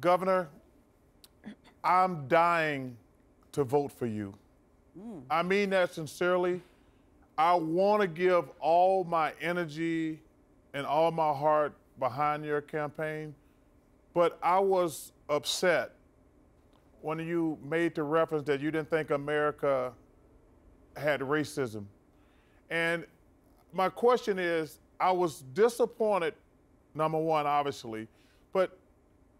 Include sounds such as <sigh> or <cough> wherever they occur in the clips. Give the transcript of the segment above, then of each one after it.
Governor, I'm dying to vote for you. Mm. I mean that sincerely. I want to give all my energy and all my heart behind your campaign, but I was upset when you made the reference that you didn't think America had racism. And my question is I was disappointed, number one, obviously, but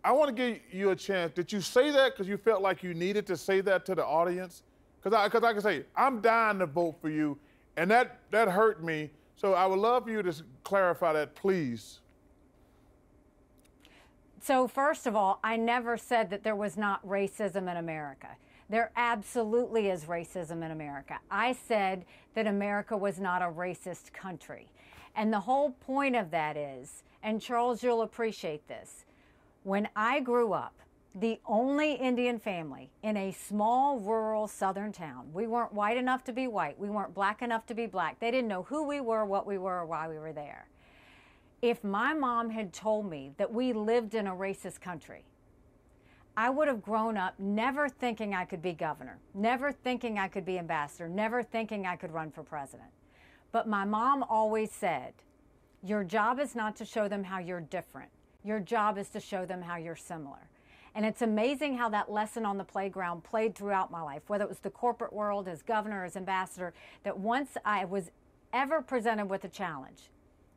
I want to give you a chance. Did you say that because you felt like you needed to say that to the audience? Because I, cause I can say, I'm dying to vote for you, and that, that hurt me. So I would love for you to clarify that, please. So, first of all, I never said that there was not racism in America. There absolutely is racism in America. I said that America was not a racist country. And the whole point of that is, and Charles, you'll appreciate this, when I grew up, the only Indian family in a small rural southern town. We weren't white enough to be white. We weren't black enough to be black. They didn't know who we were, what we were, or why we were there. If my mom had told me that we lived in a racist country, I would have grown up never thinking I could be governor, never thinking I could be ambassador, never thinking I could run for president. But my mom always said, Your job is not to show them how you're different. Your job is to show them how you're similar. And it's amazing how that lesson on the playground played throughout my life, whether it was the corporate world, as governor, as ambassador, that once I was ever presented with a challenge,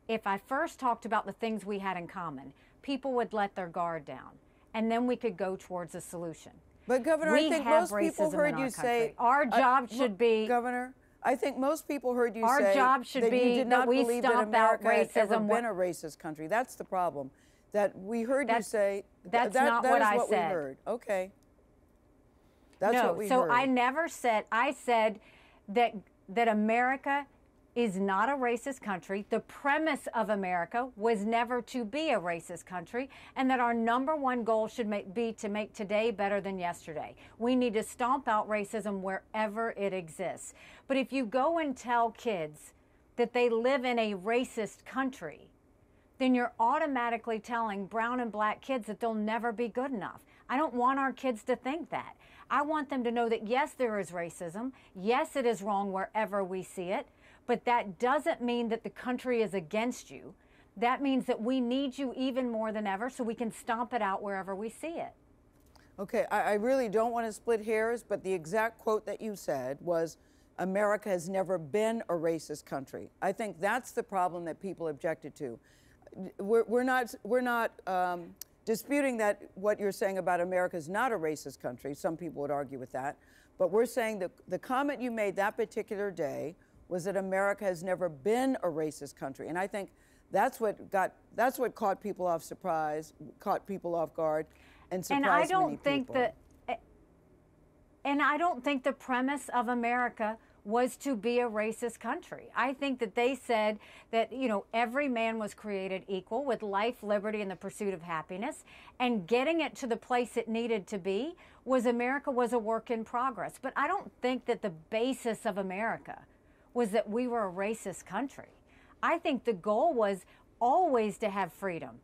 if I first talked about the things we had in common, people would let their guard down. And then we could go towards a solution. But, Governor, we I think most people heard you say our job uh, should be. Governor, I think most people heard you our say job should that be you did not that we believe stomp that America out racism. had ever been a racist country. That's the problem that we heard that's, you say. That's that, not that what is I what said. We heard. Okay. That's no, what we so heard. I never said. I said that that America is not a racist country. The premise of America was never to be a racist country, and that our number one goal should make, be to make today better than yesterday. We need to stomp out racism wherever it exists. But if you go and tell kids that they live in a racist country, then you're automatically telling brown and black kids that they'll never be good enough. I don't want our kids to think that. I want them to know that yes, there is racism. Yes, it is wrong wherever we see it. But that doesn't mean that the country is against you. That means that we need you even more than ever so we can stomp it out wherever we see it. Okay, I, I really don't want to split hairs, but the exact quote that you said was America has never been a racist country. I think that's the problem that people objected to we're, we're not, we're not um, disputing that what you're saying about America is not a racist country. Some people would argue with that. But we're saying that the comment you made that particular day was that America has never been a racist country. And I think that's what got that's what caught people off surprise, caught people off guard, and surprised many And I don't many think people. that and I don't think the premise of America was to be a racist country. I think that they said that, you know, every man was created equal with life, liberty, and the pursuit of happiness. And getting it to the place it needed to be was America was a work in progress. But I don't think that the basis of America was that we were a racist country. I think the goal was always to have freedom.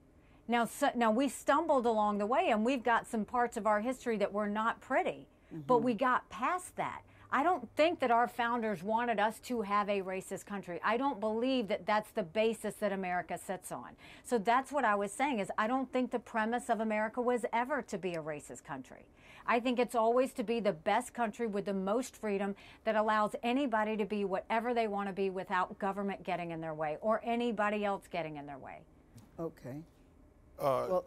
Now, so, now we stumbled along the way, and we've got some parts of our history that were not pretty, mm-hmm. but we got past that. I don't think that our founders wanted us to have a racist country. I don't believe that that's the basis that America sits on. So that's what I was saying is I don't think the premise of America was ever to be a racist country. I think it's always to be the best country with the most freedom that allows anybody to be whatever they want to be without government getting in their way or anybody else getting in their way. Okay. Uh, well,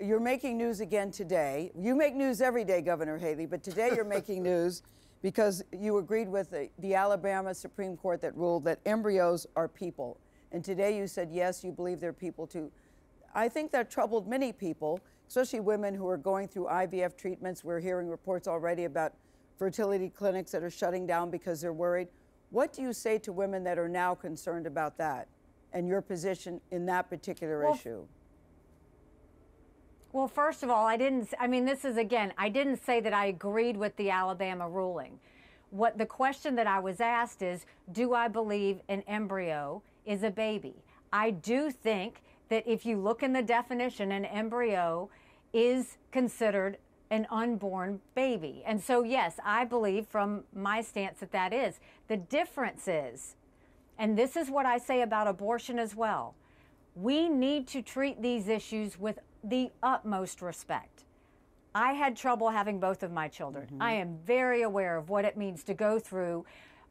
you're making news again today. You make news every day, Governor Haley, but today you're making <laughs> news because you agreed with the, the, Alabama Supreme Court that ruled that embryos are people. And today you said, yes, you believe they're people too. I think that troubled many people, especially women who are going through IVF treatments. We're hearing reports already about fertility clinics that are shutting down because they're worried. What do you say to women that are now concerned about that and your position in that particular well, issue? Well, first of all, I didn't, I mean, this is again, I didn't say that I agreed with the Alabama ruling. What the question that I was asked is Do I believe an embryo is a baby? I do think that if you look in the definition, an embryo is considered an unborn baby. And so, yes, I believe from my stance that that is. The difference is, and this is what I say about abortion as well, we need to treat these issues with the utmost respect. I had trouble having both of my children. Mm-hmm. I am very aware of what it means to go through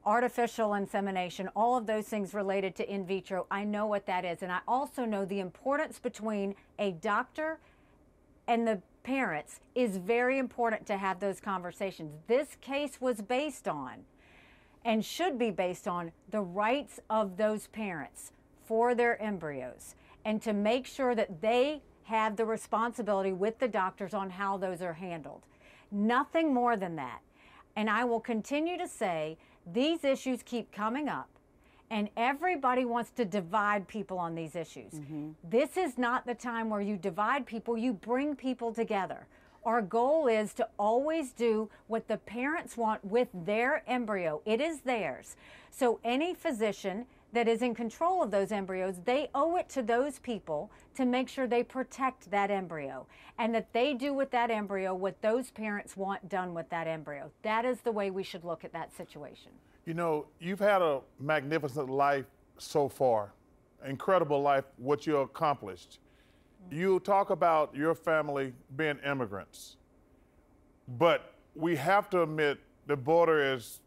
artificial insemination, all of those things related to in vitro. I know what that is. And I also know the importance between a doctor and the parents is very important to have those conversations. This case was based on and should be based on the rights of those parents for their embryos and to make sure that they have the responsibility with the doctors on how those are handled. Nothing more than that. And I will continue to say these issues keep coming up, and everybody wants to divide people on these issues. Mm-hmm. This is not the time where you divide people, you bring people together. Our goal is to always do what the parents want with their embryo. It is theirs. So, any physician that is in control of those embryos, they owe it to those people to make sure they protect that embryo and that they do with that embryo what those parents want done with that embryo. That is the way we should look at that situation. You know, you've had a magnificent life so far, incredible life, what you accomplished. You talk about your family being immigrants, but we have to admit the border is,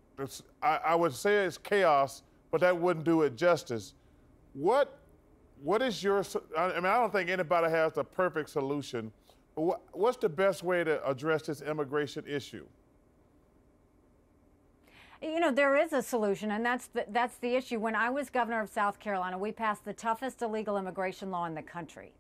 I, I would say it's chaos but that wouldn't do it justice. What, what is your, I mean, I don't think anybody has the perfect solution. What, what's the best way to address this immigration issue? You know, there is a solution, and that's the, that's the issue. When I was governor of South Carolina, we passed the toughest illegal immigration law in the country.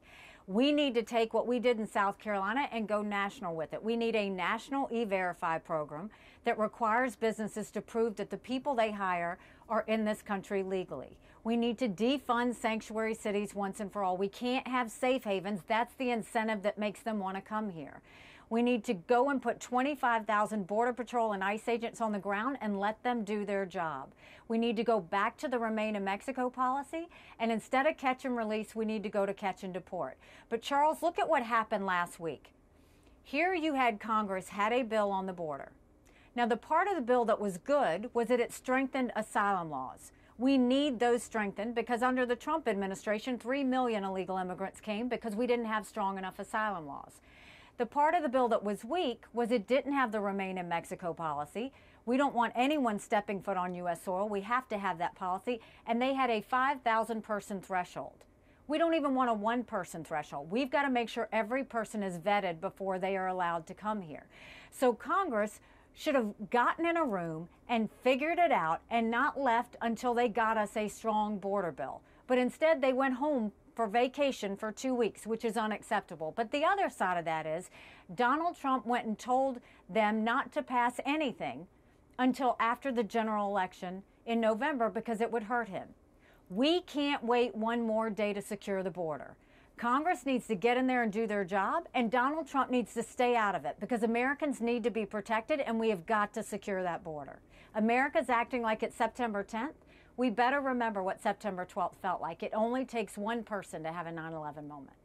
We need to take what we did in South Carolina and go national with it. We need a national e verify program that requires businesses to prove that the people they hire are in this country legally. We need to defund sanctuary cities once and for all. We can't have safe havens. That's the incentive that makes them want to come here. We need to go and put 25,000 Border Patrol and ICE agents on the ground and let them do their job. We need to go back to the Remain in Mexico policy, and instead of catch and release, we need to go to catch and deport. But Charles, look at what happened last week. Here you had Congress had a bill on the border. Now, the part of the bill that was good was that it strengthened asylum laws. We need those strengthened because under the Trump administration, 3 million illegal immigrants came because we didn't have strong enough asylum laws. The part of the bill that was weak was it didn't have the Remain in Mexico policy. We don't want anyone stepping foot on U.S. soil. We have to have that policy. And they had a 5,000 person threshold. We don't even want a one person threshold. We've got to make sure every person is vetted before they are allowed to come here. So Congress should have gotten in a room and figured it out and not left until they got us a strong border bill. But instead, they went home for vacation for two weeks, which is unacceptable. But the other side of that is Donald Trump went and told them not to pass anything until after the general election in November because it would hurt him. We can't wait one more day to secure the border. Congress needs to get in there and do their job, and Donald Trump needs to stay out of it because Americans need to be protected and we have got to secure that border. America's acting like it's September 10th we better remember what September 12th felt like. It only takes one person to have a 9 11 moment.